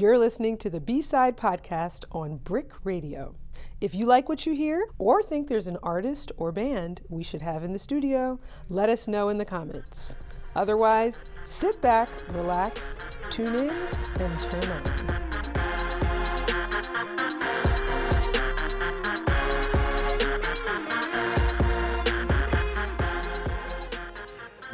You're listening to the B Side Podcast on BRIC Radio. If you like what you hear or think there's an artist or band we should have in the studio, let us know in the comments. Otherwise, sit back, relax, tune in, and turn on.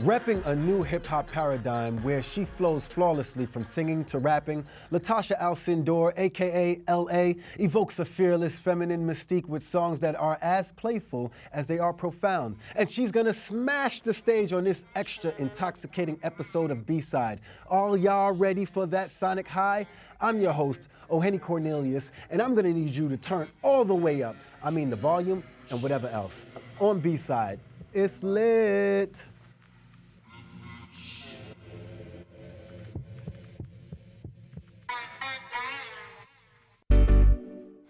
Repping a new hip hop paradigm where she flows flawlessly from singing to rapping, Latasha Alcindor, aka LA, evokes a fearless feminine mystique with songs that are as playful as they are profound. And she's gonna smash the stage on this extra intoxicating episode of B Side. All y'all ready for that sonic high? I'm your host, Ohenny Cornelius, and I'm gonna need you to turn all the way up. I mean, the volume and whatever else. On B Side, it's lit.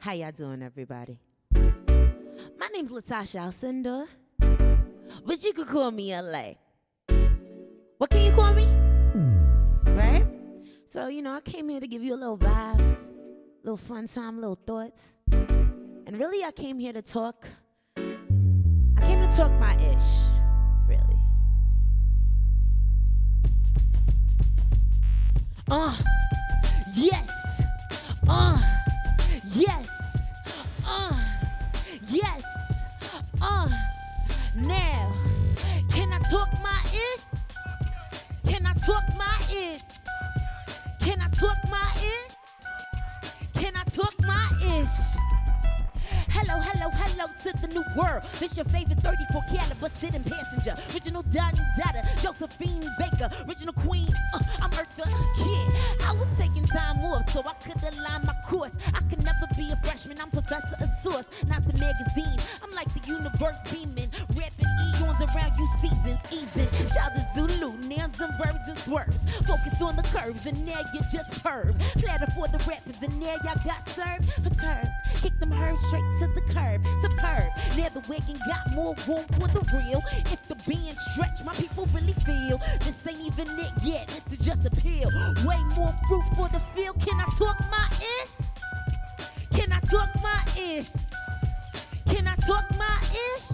How y'all doing, everybody? My name's Latasha Alcindor, but you could call me LA. What can you call me? Right? So, you know, I came here to give you a little vibes, little fun time, little thoughts. And really, I came here to talk. I came to talk my ish, really. Uh, yes. Uh, talk my ish? Can I talk my ish? Can I talk my ish? Hello, hello, hello to the new world. This your favorite 34 caliber sitting passenger. Original Donnie Dada, Josephine Baker, original queen. Uh, I'm Eartha Kitt. I was taking time off so I could align my course. I could never be a freshman. I'm Professor of Source, not the magazine. I'm like the universe beaming, rapping eons around you seasons, easing. Child of Zulu, nouns and verbs and swerves. Focus on the curves and now you just perv. Platter for the rappers and now y'all got served for turns. Kick them herbs straight to the curb. Superb. Now the wagon got more room for the real. If the band stretch, my people really feel. This ain't even it yet. This is just a pill. Way more fruit for the field. Can I talk my ish? Can I talk my ish? Can I talk my ish?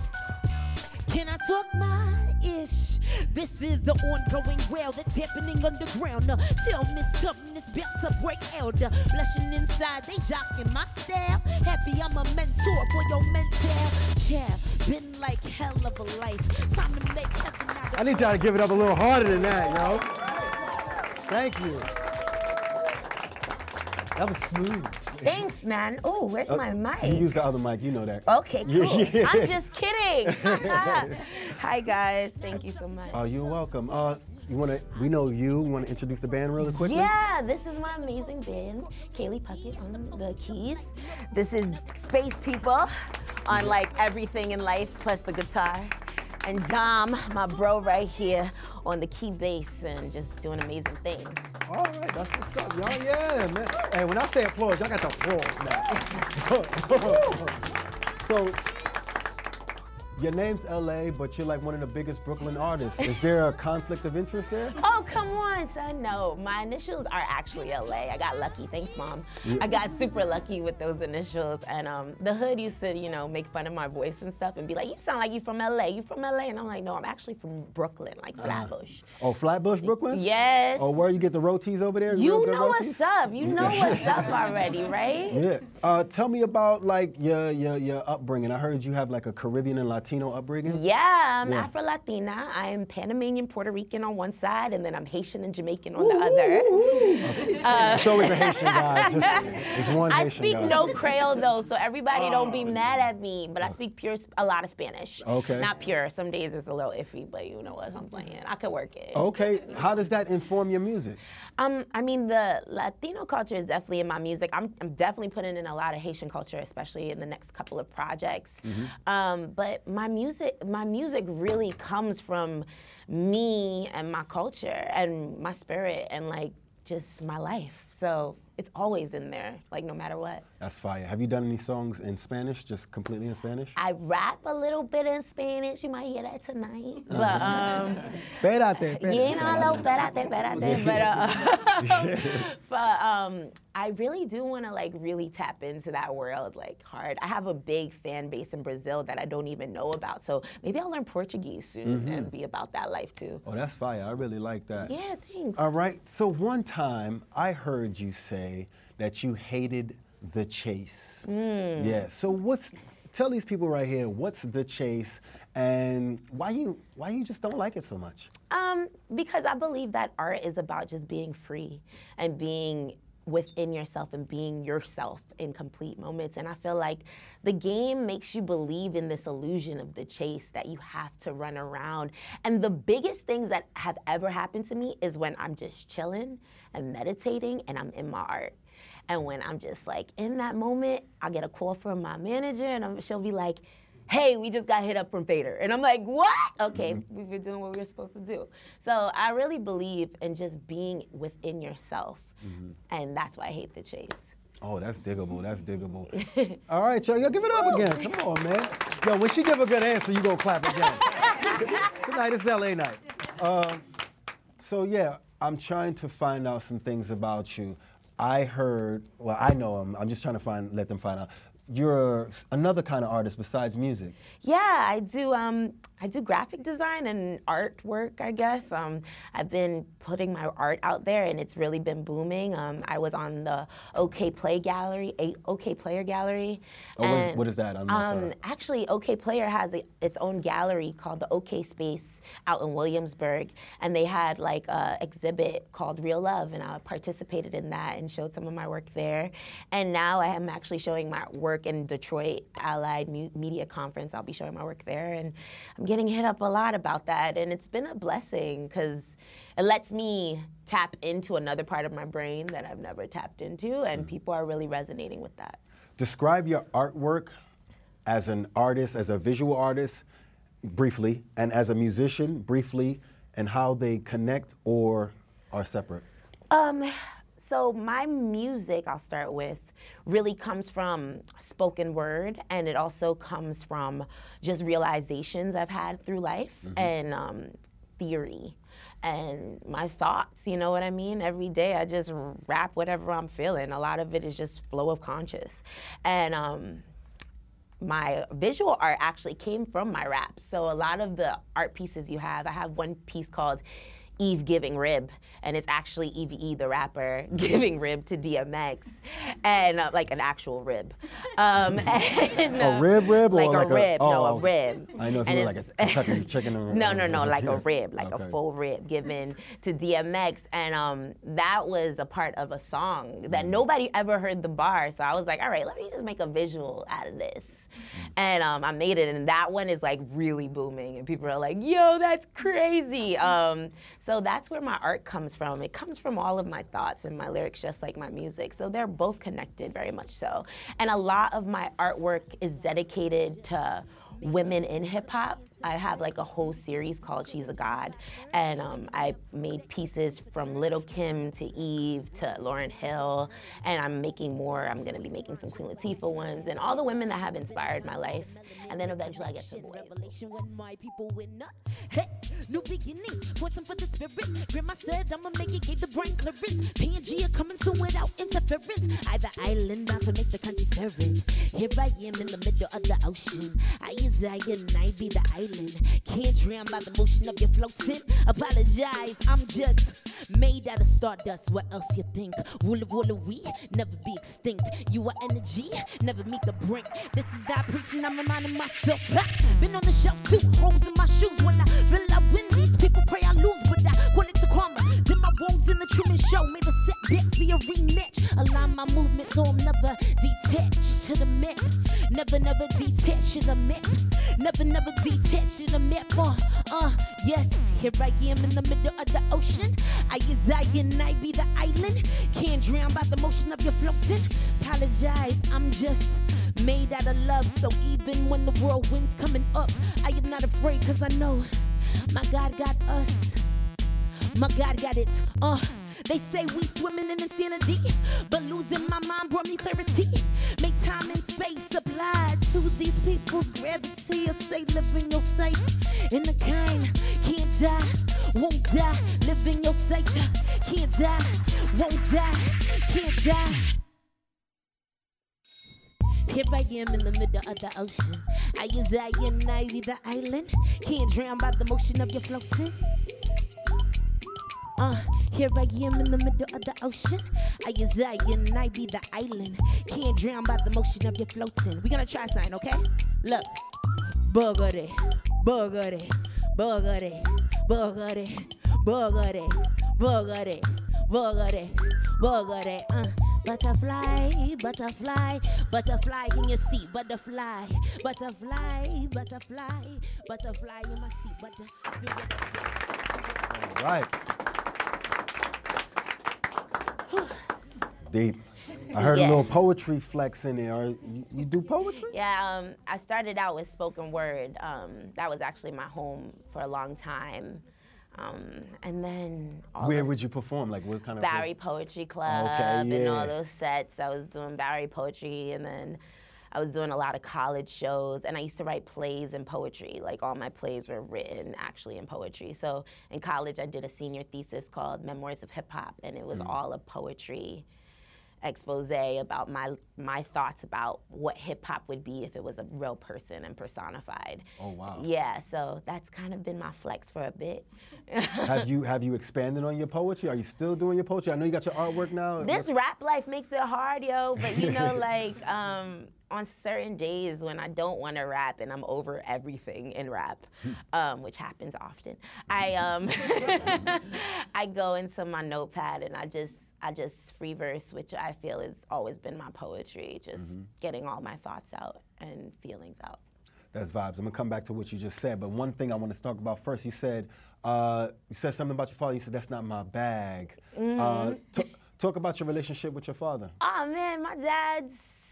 Can I talk my ish? This is the ongoing well that's happening underground. Me something is about to break elder. Blushing inside, they jocking my style. Happy I'm a mentor for your mental. Child, been like hell of a life. Time to make heaven out of I need y'all to give it up a little harder than that, yo. Thank you. That was smooth. Thanks, man. Oh, where's my mic? You use the other mic, you know that. Okay, cool. yeah. I'm just kidding. Hi, guys. Thank you so much. Oh, you're welcome. Uh, you wanna? We know you. Want to introduce the band really quickly? Yeah, this is my amazing band, Kaylee Puckett on the keys. This is Space People on like everything in life plus the guitar. And Dom, my bro right here on the key bass and just doing amazing things. All right, that's what's up, y'all. Yeah, man. Hey, when I say applause, y'all got the applause now. so, your name's LA, but you're like one of the biggest Brooklyn artists. Is there a conflict of interest there? Oh, come on, son. No, my initials are actually LA. I got lucky. Thanks, mom. I got super lucky with those initials. And um, the hood used to, you know, make fun of my voice and stuff and be like, you sound like you from LA. You from LA? And I'm like, no, I'm actually from Brooklyn, like Flatbush. Oh, Flatbush, Brooklyn? Yes. Oh, where you get the rotis over there? You know rotis? what's up. You know what's up already, right? Yeah. Uh, tell me about like your, your your upbringing. I heard you have like a Caribbean and Latino upbringing. Yeah, I'm Yeah. Afro Latina. I'm Panamanian, Puerto Rican on one side, and then I'm Haitian and Jamaican on the other. It's always a Haitian guy. Just, it's one I Haitian speak guy. no Creole though, so everybody don't be mad at me. But I speak pure, a lot of Spanish. Okay. Not pure. Some days it's a little iffy, but you know what I'm saying. I could work it. Okay. How does that inform your music? Um, I mean, the Latino culture is definitely in my music. I'm, I'm definitely putting in a lot of Haitian culture, especially in the next couple of projects. Um, but my music, my music really comes from me and my culture and my spirit and like just my life. So it's always in there, like no matter what. That's fire. Have you done any songs in Spanish, just completely in Spanish? I rap a little bit in Spanish. You might hear that tonight. But um, Espérate, espérate. yeah, no, no, espérate, espérate. But, uh, but um, I really do want to like really tap into that world like hard. I have a big fan base in Brazil that I don't even know about. So maybe I'll learn Portuguese soon and be about that life too. Oh, that's fire. I really like that. Yeah, thanks. All right. So one time I heard you say that you hated the chase. Hmm. Yeah. So what's tell these people right here what's the chase and why you why you just don't like it so much? Um, because I believe that art is about just being free and being within yourself and being yourself in complete moments. And I feel like the game makes you believe in this illusion of the chase that you have to run around. And the biggest things that have ever happened to me is when I'm just chilling and meditating and I'm in my art. And when I'm just like in that moment, I get a call from my manager and I'm, she'll be like, hey, we just got hit up from Fader. And I'm like, what? Okay, we've been doing what we were supposed to do. So I really believe in just being within yourself. And that's why I hate the chase. Oh, that's diggable. That's diggable. All right, yo, yo, give it up again. Come on, man. Yo, when she give a good answer, you gonna clap again. Tonight is LA night. Um, so yeah, I'm trying to find out some things about you. I heard, well, I know them. I'm just trying to find, let them find out. You're another kind of artist besides music. Yeah, I do. Um, I do graphic design and artwork. I guess um, I've been putting my art out there, and it's really been booming. Um, I was on the OK Play Gallery, a Okayplayer Gallery. Oh, what is- and, what is that? I'm not um, sorry. Actually, Okayplayer has a, its own gallery called the OK Space out in Williamsburg, and they had like a exhibit called Real Love, and I participated in that and showed some of my work there. And now I am actually showing my work in Detroit Allied Mu- Media Conference. I'll be showing my work there, and I'm getting hit up a lot about that, and it's been a blessing because it lets me tap into another part of my brain that I've never tapped into, and people are really resonating with that. Describe your artwork as an artist, as a visual artist, briefly, and as a musician, briefly, and how they connect or are separate. Um, so my music, I'll start with, really comes from spoken word, and it also comes from just realizations I've had through life and um, theory and my thoughts. You know what I mean? Every day I just rap whatever I'm feeling. A lot of it is just flow of conscious, and um, my visual art actually came from my rap. So a lot of the art pieces you have, I have one piece called Eve giving rib, and it's actually Eve the rapper giving rib to DMX, and uh, like an actual rib. Um, and, A uh, rib rib or like, like a a- rib? no, oh, a rib. I know if you were like a Kentucky chicken or- no, no, no, like a rib, like Okay. a full rib given to DMX, and um, that was a part of a song that nobody ever heard the bar. So I was like, all right, let me just make a visual out of this, and um, I made it, and that one is like really booming, and people are like, yo, that's crazy. Um, so that's where my art comes from. It comes from all of my thoughts and my lyrics, just like my music. So they're both connected, very much so. And a lot of my artwork is dedicated to women in hip hop. I have like a whole series called She's a God, and um, I made pieces from Little Kim to Eve to Lauryn Hill, and I'm making more. I'm gonna be making some Queen Latifah ones, and all the women that have inspired my life, and then eventually I get to boys. Revelation when my people win up. Hey, new for the spirit. Grandma said I'ma make it, gave the brain clearance. Are coming soon without interference. Either island bound to make the country. Here I am in the middle of the ocean. I I be the island. Can't drown by the motion of your floating. Apologize, I'm just made out of stardust. What else you think? Rule of we never be extinct. You are energy, never meet the brink. This is that preaching, I'm reminding myself. Ha! Been on the shelf, two holes in my shoes. When I feel I win, these people pray I lose. But I want it to karma. Wrongs in the Truman Show. May the setbacks be a rematch. Align my movements so I'm never detached to the map. Never, never detached to the map. Never, never detached to the map. Uh, uh, yes, here I am in the middle of the ocean. I is I and I be the island. Can't drown by the motion of your floating. Apologize, I'm just made out of love. So even when the whirlwind's coming up, I am not afraid because I know my God got us. My God got it. Uh, They say we swimming in insanity, but losing my mind brought me clarity. Make time and space apply to these people's gravity. I say live in your sight, in the kind can't die, won't die. Live in your sight, can't die, won't die, can't die. Here I am in the middle of the ocean. I is I and I be the island. Can't drown by the motion of your floating. Uh, here I am in the middle of the ocean. I is I and I be the island. Can't drown by the motion of your floating. We gonna try something, okay? Look. Boogity, boogity, boogity, boogity, boogity, boogity, boogity, boogity, uh. Butterfly, butterfly, butterfly in your seat, butterfly, butterfly, butterfly, butterfly in my seat, butterfly. All right. Deep. I heard Yeah. a little poetry flex in there. You, you do poetry? Yeah, um, I started out with spoken word. Um, that was actually my home for a long time. Um, and then Where would you perform? Like what kind of? Bowery Poetry Club Okay, yeah. and all those sets. I was doing Bowery poetry and then I was doing a lot of college shows and I used to write plays and poetry. Like all my plays were written actually in poetry. So in college I did a senior thesis called Memoirs of Hip Hop and it was Mm. all a poetry expose about my my thoughts about what hip hop would be if it was a real person and personified. Oh, wow. Yeah, so that's kind of been my flex for a bit. have you have you expanded on your poetry? Are you still doing your poetry? I know you got your artwork now. This rap life makes it hard, yo. But you know, like um, on certain days when I don't want to rap and I'm over everything in rap, um, which happens often, I um, I go into my notepad and I just I just free verse, which I feel has always been my poetry, just getting all my thoughts out and feelings out. That's vibes. I'm gonna come back to what you just said, but one thing I want to talk about first. You said uh, you said something about your father. You said that's not my bag. Uh, t- talk about your relationship with your father. Oh man, my dad's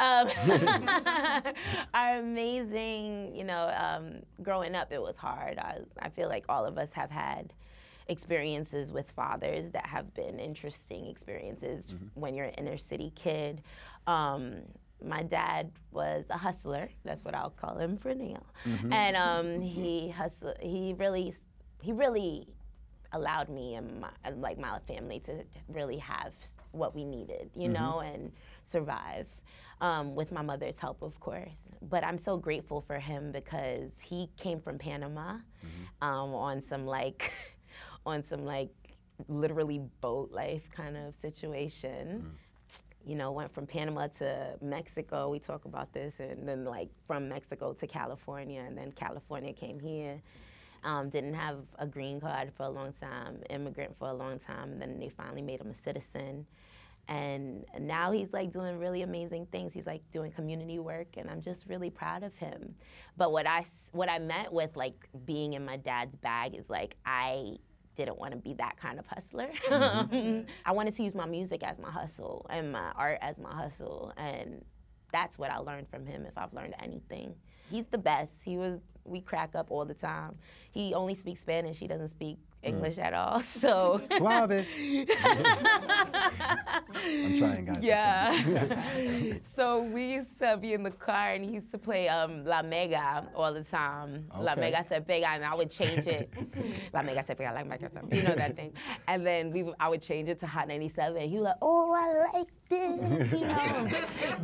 um, are amazing. You know, um, growing up, it was hard. I, was, I feel like all of us have had experiences with fathers that have been interesting experiences when you're an inner city kid. Um, my dad was a hustler. That's what I'll call him for now. And um, he hustle. He really, he really allowed me and my, like my family to really have what we needed, you know, and survive. Um, with my mother's help, of course. But I'm so grateful for him because he came from Panama um, on some like, on some like literally boat life kind of situation. You know, went from Panama to Mexico. We talk about this, and then like from Mexico to California, and then California came here. Um, didn't have a green card for a long time, immigrant for a long time. Then they finally made him a citizen. And now he's like doing really amazing things. He's like doing community work, and I'm just really proud of him. But what I what I meant with like being in my dad's bag is like, I didn't want to be that kind of hustler. Mm-hmm. I wanted to use my music as my hustle and my art as my hustle. And that's what I learned from him if I've learned anything. He's the best. He was we crack up all the time. He only speaks Spanish, he doesn't speak English at all. So Suave. I'm trying, guys. Yeah. so we used to be in the car and he used to play um, La Mega all the time. La Mega se pega, and I would change it. La Mega se pega, La Mega se. You know that thing. And then we, I would change it to Hot 97. And he was like, oh, I like this, you know.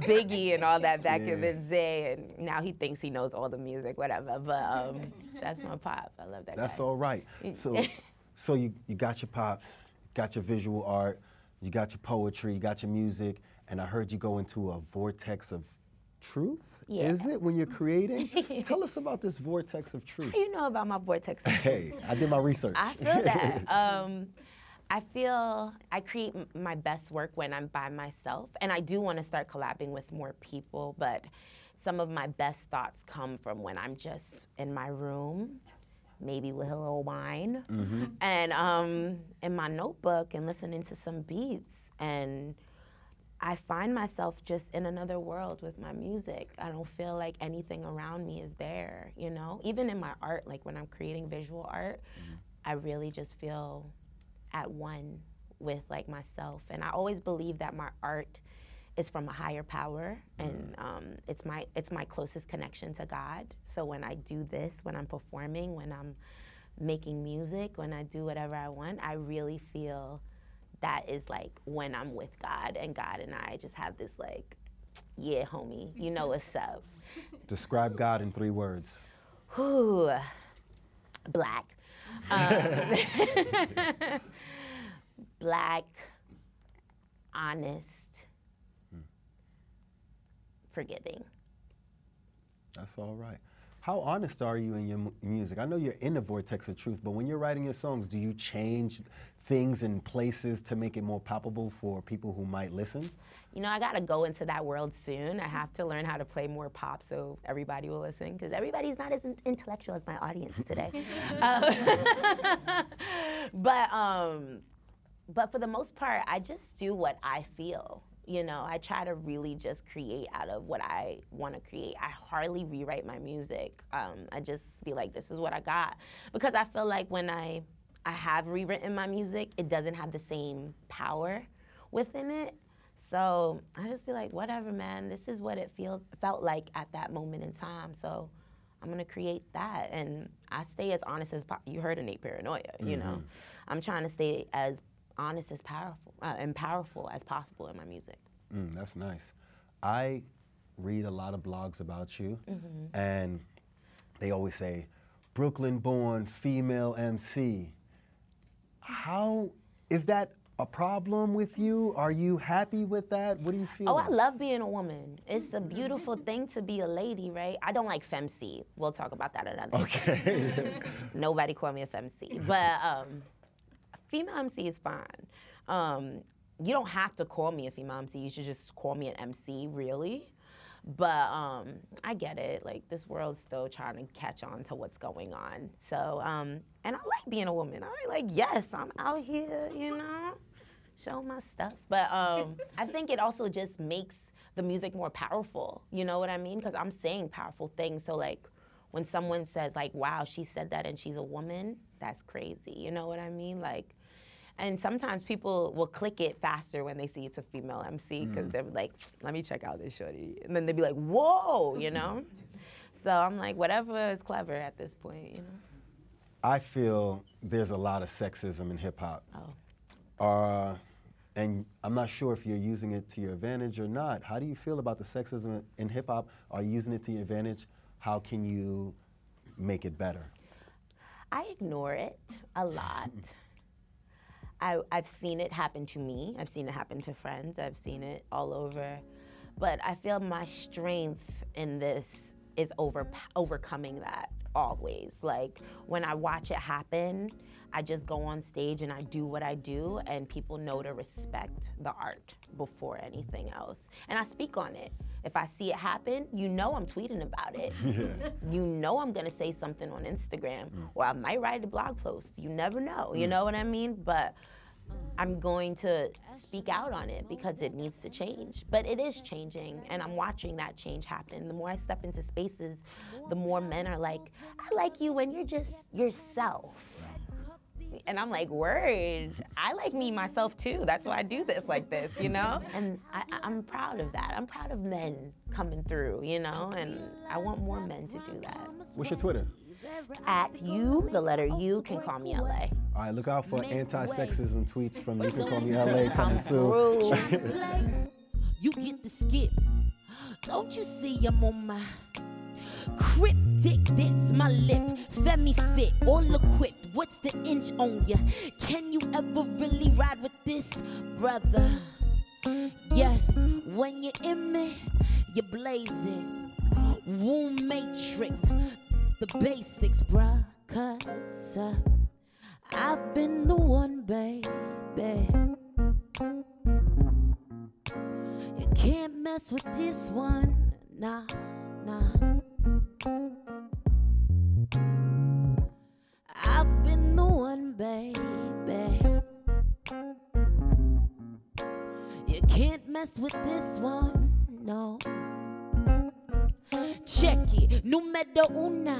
Biggie and all that back in the day. And now he thinks he knows all the music, whatever. But um, that's my pop. I love that That's guy. all right. So, so you, you got your pops, got your visual art, you got your poetry, you got your music, and I heard you go into a vortex of truth. Yeah. Is it when you're creating? Tell us about this vortex of truth. you know about my vortex. of Hey, I did my research. I feel that. Um, I feel I create m- my best work when I'm by myself, and I do want to start collabing with more people. But some of my best thoughts come from when I'm just in my room, maybe with a little wine, and um, in my notebook, and listening to some beats, and I find myself just in another world with my music. I don't feel like anything around me is there, you know? Even in my art, like when I'm creating visual art, I really just feel at one with like myself. And I always believe that my art is from a higher power, and um, it's my it's my closest connection to God. So when I do this, when I'm performing, when I'm making music, when I do whatever I want, I really feel that is like when I'm with God, and God and I just have this like, yeah, homie, you know what's up. Describe God in three words. Whew. Black. Um, black, honest, forgiving. That's all right. How honest are you in your mu- music? I know you're in the vortex of truth, but when you're writing your songs, do you change things and places to make it more palpable for people who might listen? You know, I gotta go into that world soon. I have to learn how to play more pop so everybody will listen because everybody's not as intellectual as my audience today. Um, but um, but for the most part, I just do what I feel. You know, I try to really just create out of what I want to create. I hardly rewrite my music. Um, I just be like, this is what I got, because I feel like when I I have rewritten my music, it doesn't have the same power within it. So I just be like, whatever, man. This is what it feel, felt like at that moment in time. So I'm gonna create that, and I stay as honest as po- you heard of Innate Paranoia. You know, I'm trying to stay as honest as powerful uh, and powerful as possible in my music. Mm, that's nice. I read a lot of blogs about you, and they always say, Brooklyn born female MC. How is that a problem with you? Are you happy with that? What do you feel? Oh, I love being a woman. It's a beautiful thing to be a lady, right? I don't like femc. We'll talk about that another day. Okay. Nobody call me a femc, but um, female MC is fine. Um, you don't have to call me a female MC. You should just call me an MC, really. But um, I get it. Like this world's still trying to catch on to what's going on. So, um, and I like being a woman. I like yes, I'm out here, you know, show my stuff. But um, I think it also just makes the music more powerful. You know what I mean? Because I'm saying powerful things. So like when someone says like, "Wow, she said that and she's a woman," that's crazy. You know what I mean? Like, and sometimes people will click it faster when they see it's a female MC because they're like, "Let me check out this shorty," and then they'd be like, "Whoa," you know. so I'm like, whatever is clever at this point, you know. I feel there's a lot of sexism in hip hop. Oh. Uh, and I'm not sure if you're using it to your advantage or not. How do you feel about the sexism in hip hop? Are you using it to your advantage? How can you make it better? I ignore it a lot. I, I've seen it happen to me. I've seen it happen to friends. I've seen it all over. But I feel my strength in this is over, overcoming that always. Like when I watch it happen, I just go on stage and I do what I do, and people know to respect the art before anything else. And I speak on it. If I see it happen, you know I'm tweeting about it. You know I'm gonna say something on Instagram, mm. or I might write a blog post. You never know. You mm. know what I mean? But I'm going to speak out on it because it needs to change. But it is changing, and I'm watching that change happen. The more I step into spaces, the more men are like, I like you when you're just yourself. And I'm like, word, I like me myself too. That's why I do this like this, you know? And I, I- I'm proud of that. I'm proud of men coming through, you know? And I want more men to do that. What's your Twitter? At you, the letter U can call me LA. All right, look out for anti-sexism tweets from You Can Call Me LA coming soon. you get the skip. Don't you see I'm on my cryptic? That's my lip. Femi fit, all equipped. What's the inch on ya? Can you ever really ride with this, brother? Yes, when you're in me, you blaze it. Womb matrix, the basics, bruh. Cause uh, I've been the one, baby. You can't mess with this one, nah, nah. I've been the one, baby. You can't mess with this one, no. Check it, número una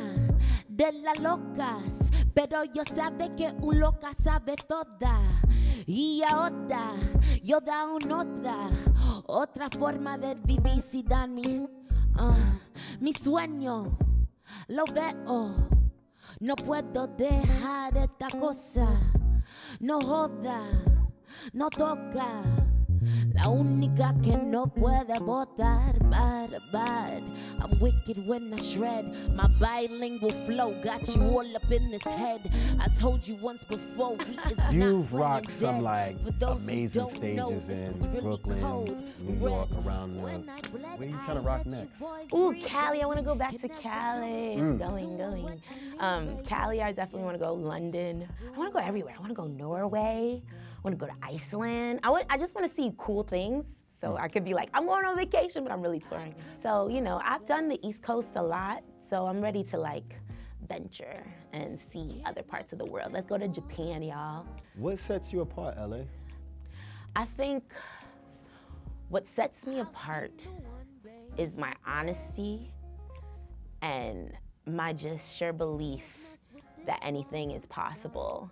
de las locas. Pero yo sabe que un loca sabe toda. Y ahora yo da un otra, otra forma de vivir si dan mi, ah, mi sueño. Lo veo, no puedo dejar esta cosa. No joda, no toca. La única que no puede votar, bad, bad. I'm wicked when I shred. My bilingual flow got you all up in this head. I told you once before, we is not You've playing rocked some like For those amazing don't know, stages in really Brooklyn, cold. New York, around the. When I bled, Where you trying to rock next? Ooh, breathe. Cali. I want to go back to Cali. Mm. Going, going. Um, Cali, I definitely want to go London. I want to go everywhere. I want to go Norway. I want to go to Iceland. I, want, I just want to see cool things. So mm. I could be like, I'm going on vacation, but I'm really oh touring. So, you know, I've done the East Coast a lot. So I'm ready to like venture and see other parts of the world. Let's go to Japan, y'all. What sets you apart, LA? I think what sets me apart is my honesty and my just sure belief that anything is possible.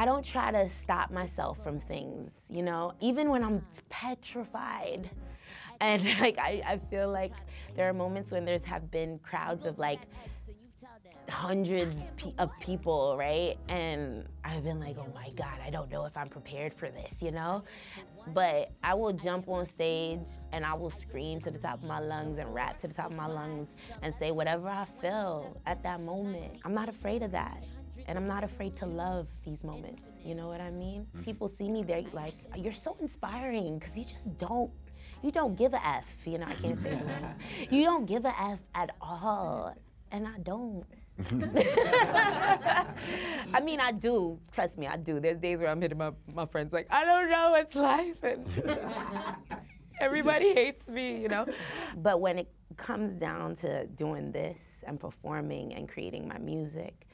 I don't try to stop myself from things, you know, even when I'm petrified. And like I, I feel like there are moments when there's have been crowds of like hundreds of people, right? And I've been like, oh my God, I don't know if I'm prepared for this, you know? But I will jump on stage and I will scream to the top of my lungs and rap to the top of my lungs and say whatever I feel at that moment. I'm not afraid of that. And I'm not afraid to love these moments. You know what I mean? Mm-hmm. People see me, they're like, you're so inspiring because you just don't you don't give a F. You know, I can't say the words. You don't give a F at all. And I don't. I mean, I do. Trust me, I do. There's days where I'm hitting my, my friends like, I don't know, it's life. And everybody hates me, you know? But when it comes down to doing this and performing and creating my music,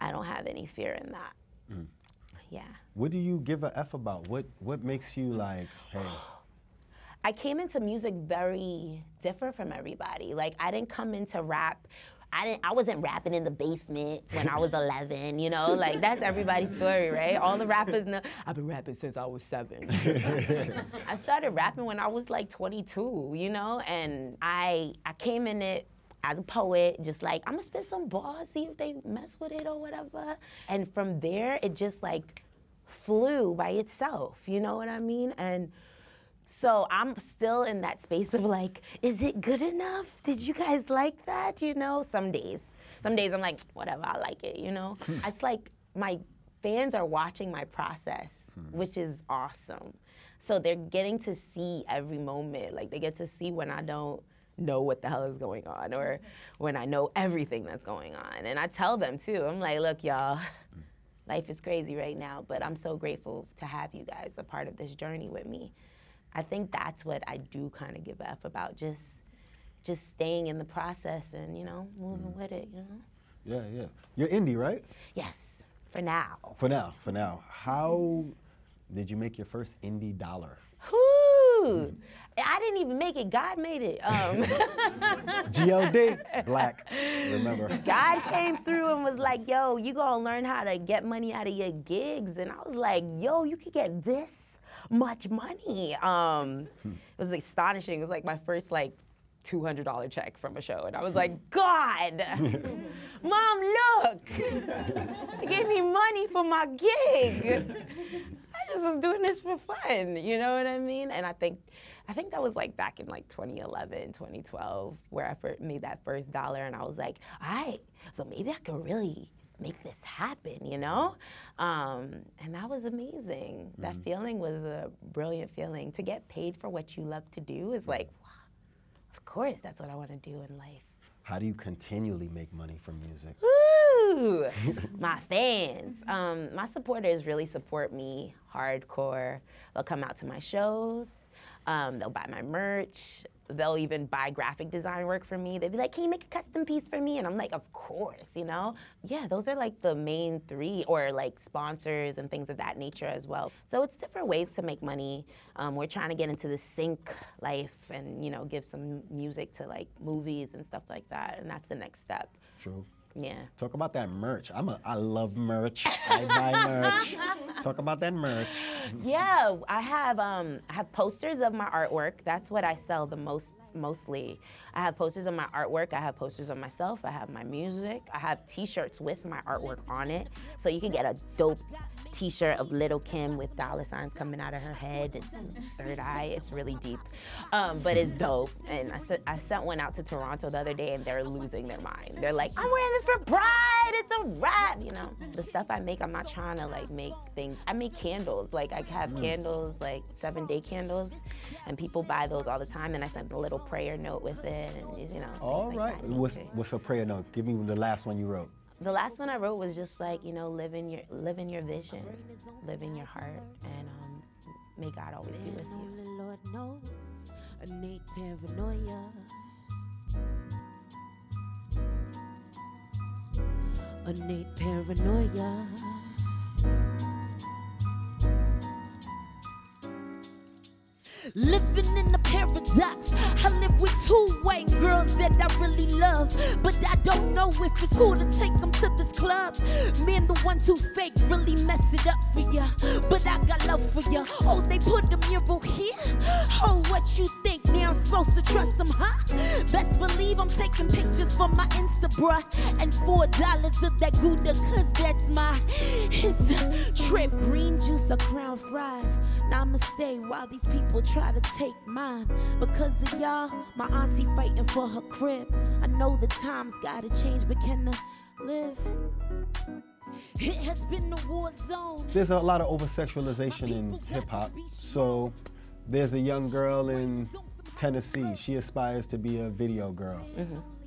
I don't have any fear in that. Mm. Yeah. What do you give a F about? What What makes you like, hey, I came into music very different from everybody. Like I didn't come into rap. I didn't. I wasn't rapping in the basement when I was 11. You know, like that's everybody's story, right? All the rappers know. I've been rapping since I was seven. I started rapping when I was like 22. You know, and I I came in it as a poet, just like I'm gonna spit some bars, see if they mess with it or whatever. And from there, it just like flew by itself. You know what I mean? And so I'm still in that space of like, is it good enough? Did you guys like that? You know, some days. Some days I'm like, whatever, I like it, you know? Hmm. it's like my fans are watching my process, hmm. which is awesome. So they're getting to see every moment. Like they get to see when I don't know what the hell is going on or when I know everything that's going on. And I tell them too. I'm like, look, y'all, life is crazy right now, but I'm so grateful to have you guys a part of this journey with me. I think that's what I do kind of give a F about just just staying in the process and, you know, moving mm. with it, you know? yeah, yeah, you're indie, right? Yes, for now. For now, for now. How did you make your first indie dollar? Whoo! I didn't even make it. God made it. Um, GLD, black. Remember? God came through and was like, yo, you gonna learn how to get money out of your gigs. And I was like, yo, you could get this much money. Um, it was astonishing. It was like my first like $200 check from a show. And I was like, God, mom, look, they gave me money for my gig. I just was doing this for fun, you know what I mean? And I think, I think that was like back in like 2011, 2012, where I first made that first dollar, and I was like, all right, so maybe I could really make this happen, you know? Um, and that was amazing. That feeling was a brilliant feeling. To get paid for what you love to do is like, wow, of course, that's what I want to do in life. How do you continually make money from music? Woo! My fans, um, my supporters really support me hardcore. They'll come out to my shows. Um, they'll buy my merch. They'll even buy graphic design work for me. They'd be like, "Can you make a custom piece for me?" And I'm like, "Of course," you know. Yeah, those are like the main three, or like sponsors and things of that nature as well. So it's different ways to make money. Um, we're trying to get into the sync life and you know give some music to like movies and stuff like that, and that's the next step. True. Yeah. Talk about that merch. I'm a, I love merch. I buy merch. Talk about that merch. Yeah, I have um I have posters of my artwork. That's what I sell the most mostly. I have posters of my artwork. I have posters of myself. I have my music. I have T-shirts with my artwork on it, so you can get a dope T-shirt of Little Kim with dollar signs coming out of her head and third eye. It's really deep, um, but it's dope. And I sent I sent one out to Toronto the other day, and they're losing their mind. They're like, "I'm wearing this for Pride. It's a wrap." You know, the stuff I make, I'm not trying to like make things. I make candles. Like I have candles, like seven day candles, and people buy those all the time. And I sent a little prayer note with it, and you know. things All like right. that. What's, what's a prayer note? Give me the last one you wrote. The last one I wrote was just like you know, living your live in your vision, living your heart, and um, may God always be with you. Only Lord knows innate paranoia. Innate paranoia. Living in a paradox. I live with two white girls that I really love. But I don't know if it's cool to take them to this club. Men, the ones who fake, really mess it up for ya. But I got love for ya. Oh, they put a mural here. Oh, what you think? Me, I'm supposed to trust them, huh? Best believe I'm taking pictures for my Insta, bruh. And four dollars of that Gouda, cause that's my it's a trip. Green juice or crown fried. Namaste while these people try to take mine. Because of y'all, my auntie fighting for her crib. I know the times gotta change, but can I live? It has been a war zone. There's a lot of over sexualization in hip hop. So there's a young girl in Tennessee. She aspires to be a video girl. Mm-hmm.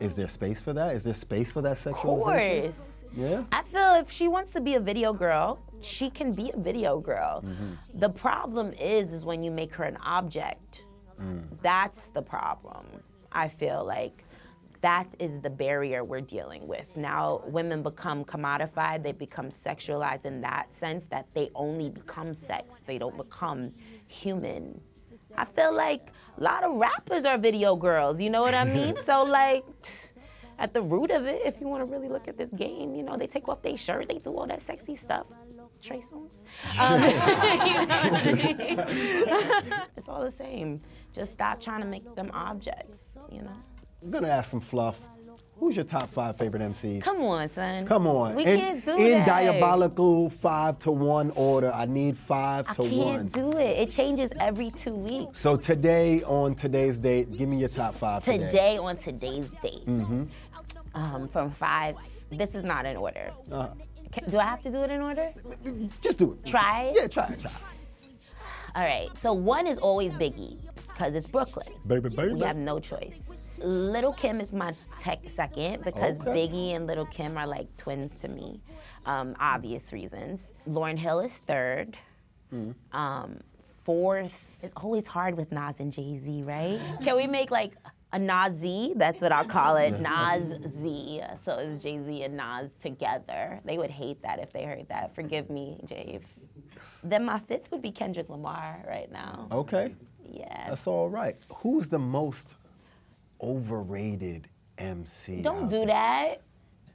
Is there space for that? Is there space for that sexualization? Of course. Yeah. I feel if she wants to be a video girl, she can be a video girl. Mm-hmm. The problem is, is when you make her an object. Mm. That's the problem. I feel like that is the barrier we're dealing with. Now women become commodified, they become sexualized in that sense that they only become sex. They don't become human. I feel like a lot of rappers are video girls, you know what I mean? so like at the root of it, if you want to really look at this game, you know, they take off their shirt, they do all that sexy stuff. Trey Songz. Um, you know I mean? it's all the same. Just stop trying to make them objects, you know? I'm gonna ask some fluff. Who's your top five favorite MCs? Come on, son. Come on. We in, can't do in that. diabolical five to one order. I need five I to one. I can't do it. It changes every two weeks. so today, on today's date, give me your top five today. Today, on today's date, Mm-hmm. um, from five, this is not in order. Uh, Can, do I have to do it in order? just do it. Try it? Yeah, try it, try it. All right, so one is always Biggie, because it's Brooklyn. Baby, baby. We have no choice. Little Kim is my tech second because Okay. Biggie and Little Kim are like twins to me, um, obvious reasons. Lauryn Hill is third. Hmm. Um, fourth is always hard with Nas and Jay Z, right? Can we make like a Nas Z? That's what I'll call it, Nas Z. So it's Jay Z and Nas together. They would hate that if they heard that. Forgive me, Jave. Then my fifth would be Kendrick Lamar right now. Okay, Yeah. that's all right. Who's the most overrated MC? Don't do there? that.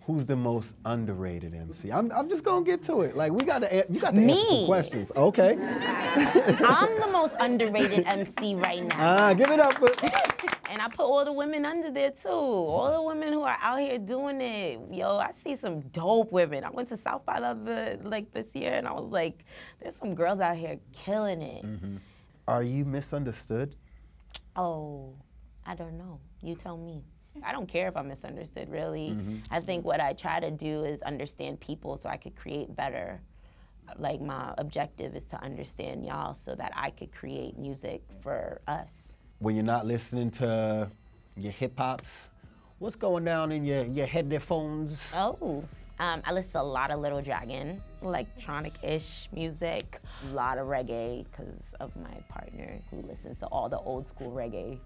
Who's the most underrated MC? I'm, I'm just gonna get to it. Like we got to, you got to answer some questions. Okay. I'm the most underrated MC right now. Ah, give it up. For, And I put all the women under there too. All the women who are out here doing it. Yo, I see some dope women. I went to South by the like this year and I was like, there's some girls out here killing it. Are you misunderstood? Oh, I don't know. You tell me. I don't care if I'm misunderstood, really. Mm-hmm. I think what I try to do is understand people so I could create better. Like, my objective is to understand y'all so that I could create music for us. When you're not listening to your hip hops, what's going down in your your headphones? Oh, um, I listen to a lot of Little Dragon, electronic-ish music, a lot of reggae because of my partner who listens to all the old school reggae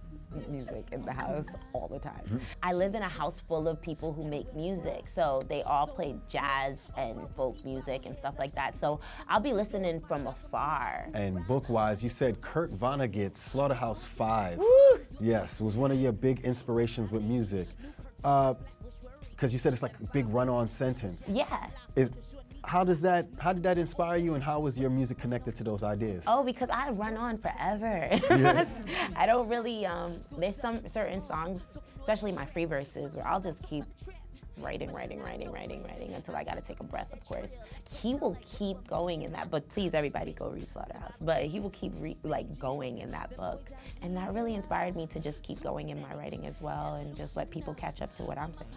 music in the house all the time. I live in a house full of people who make music, so they all play jazz and folk music and stuff like that. So I'll be listening from afar. And book-wise, you said Kurt Vonnegut's Slaughterhouse Five. Yes, was one of your big inspirations with music. Because you said it's like a big run-on sentence. Yeah. Is how does that? How did that inspire you, and how was your music connected to those ideas? Oh, because I run on forever. yes. I don't really. Um, there's some certain songs, especially my free verses, where I'll just keep writing, writing, writing, writing, writing until I gotta take a breath. Of course, he will keep going in that book. Please, everybody, go read Slaughterhouse. But he will keep re- like going in that book, and that really inspired me to just keep going in my writing as well, and just let people catch up to what I'm saying.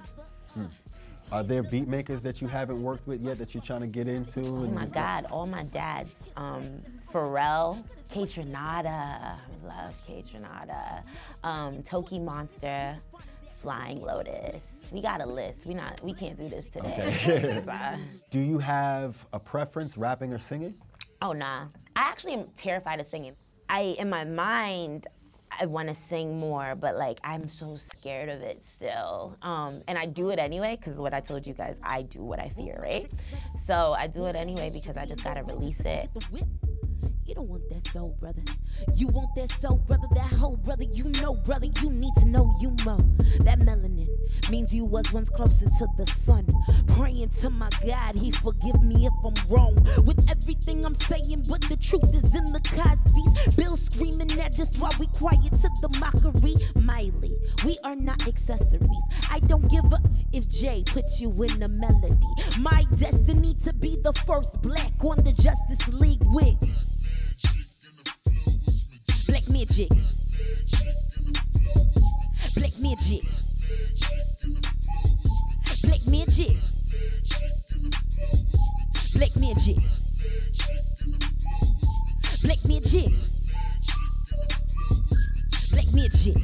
Are there beat makers that you haven't worked with yet that you're trying to get into? Oh my God, all my dads. Um, Pharrell, Kaytranada, love Kaytranada, um, Tokimonsta, Flying Lotus. We got a list. We not. We can't do this today. Okay. uh, Do you have a preference, rapping or singing? oh nah. I actually am terrified of singing. I in my mind. I want to sing more, but like I'm so scared of it still. Um, and I do it anyway because what I told you guys, I do what I fear, right? So I do it anyway because I just gotta release it. You don't want that soul, brother. You want that soul, brother. That whole brother. You know, brother. You need to know you mo. That melanin means you was once closer to the sun. Praying to my God, He forgive me if I'm wrong with everything I'm saying. But the truth is in the Cosby's. Bill screaming at us while we quiet to the mockery. Miley, we are not accessories. I don't give a if Jay puts you in a melody. My destiny to be the first black on the Justice League with. Black magic. Black magic. Black magic. Black magic. Black magic. Black magic.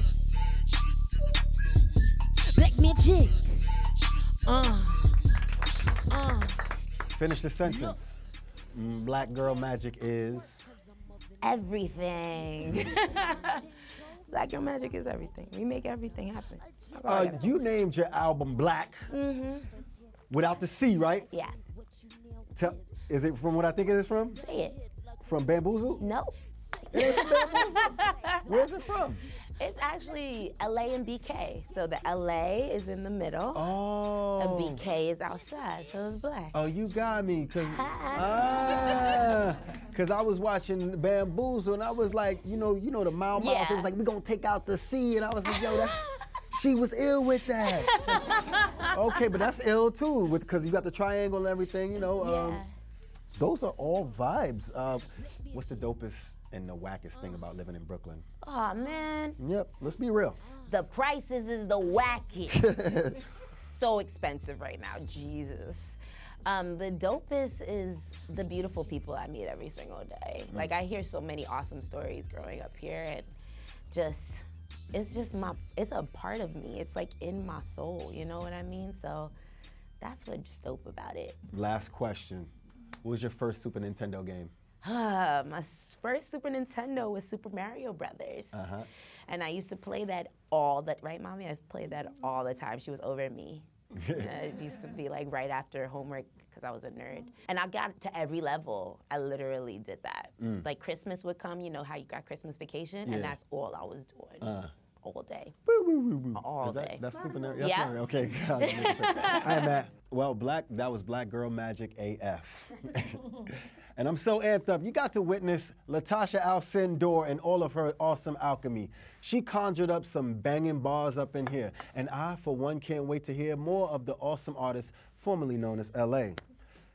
Black magic. Uh. Uh. Finish the sentence. Mm, Black girl magic is. Everything. Black Girl Magic is everything. We make everything happen. That's all I Uh, you named your album Black without the C, right? yeah, Tell, is it from what I think it is from? say it. From Bamboozle? No, It from Bamboozle? Where's it from? It's actually LA and BK. So the LA is in the middle, Oh. and. BK is outside. So it's black. Oh, you got me, cause, ah, cause I was watching Bamboozle and I was like, you know, you know the Mile Miles. It was like we gonna take out the sea. and I was like, yo, that's she was ill with that. okay, but that's ill too, with because you got the triangle and everything. You know, um, Yeah. those are all vibes. Uh, what's the dopest and the wackest thing about living in Brooklyn? Oh man, Yep, let's be real. the prices is the wackest. so expensive right now, Jesus. Um, the dopest is the beautiful people I meet every single day. Like I hear so many awesome stories growing up here, and just it's just my it's a part of me. It's like in my soul. You know what I mean? So that's what's dope about it. Last question. What was your first Super Nintendo game? Uh, my first Super Nintendo was Super Mario Brothers, and I used to play that all that. Right, mommy? I played that all the time. She was over me. Uh, it used to be like right after homework because I was a nerd, and I got to every level. I literally did that. Like Christmas would come, you know how you got Christmas vacation, Yeah. and that's all I was doing all day. All Is that, day. That's Super Nintendo. That's Yeah. Mario. Okay. God, let me make sure. All right, Matt. Well, black. That was Black Girl Magic AF. and I'm so amped up. You got to witness Latasha Alcindor and all of her awesome alchemy. She conjured up some banging bars up in here, and I, for one, can't wait to hear more of the awesome artist formerly known as LA.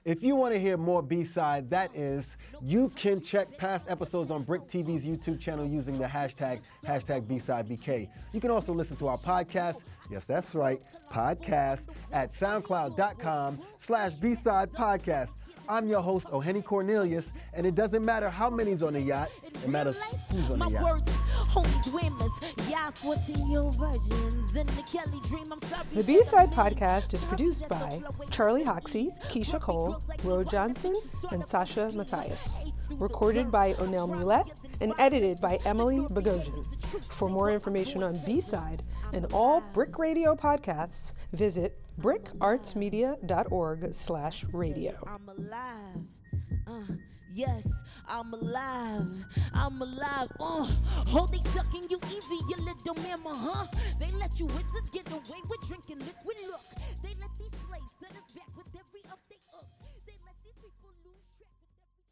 If you want to hear more B-side, that is, you can check past episodes on BRIC TV's YouTube channel using the hashtag, hashtag B-side-BK. You can also listen to our podcast, yes, that's right, podcast, at soundcloud.com slash B-side podcast. I'm your host, Ohene Cornelius, and it doesn't matter how many's on the yacht, it matters who's on My the yacht. words, homies, swimmers, y'all 14 year old virgins. In the Kelly dream, I'm sorry. The B Side podcast is produced by Charlie Hoxie, Keisha Cole, Ro Johnson, and Sasha Matthias. Recorded by Onel Mulet and edited by Emily Bogosian. For more information on B Side and all BRIC Radio podcasts, visit bricartsmedia.org slash radio. I'm alive. Uh, yes, I'm alive. I'm alive. Uh, oh, they sucking you easy, you little mama, huh? They let you wizards get away with drinking liquid. Look, they let these slaves set us back with update.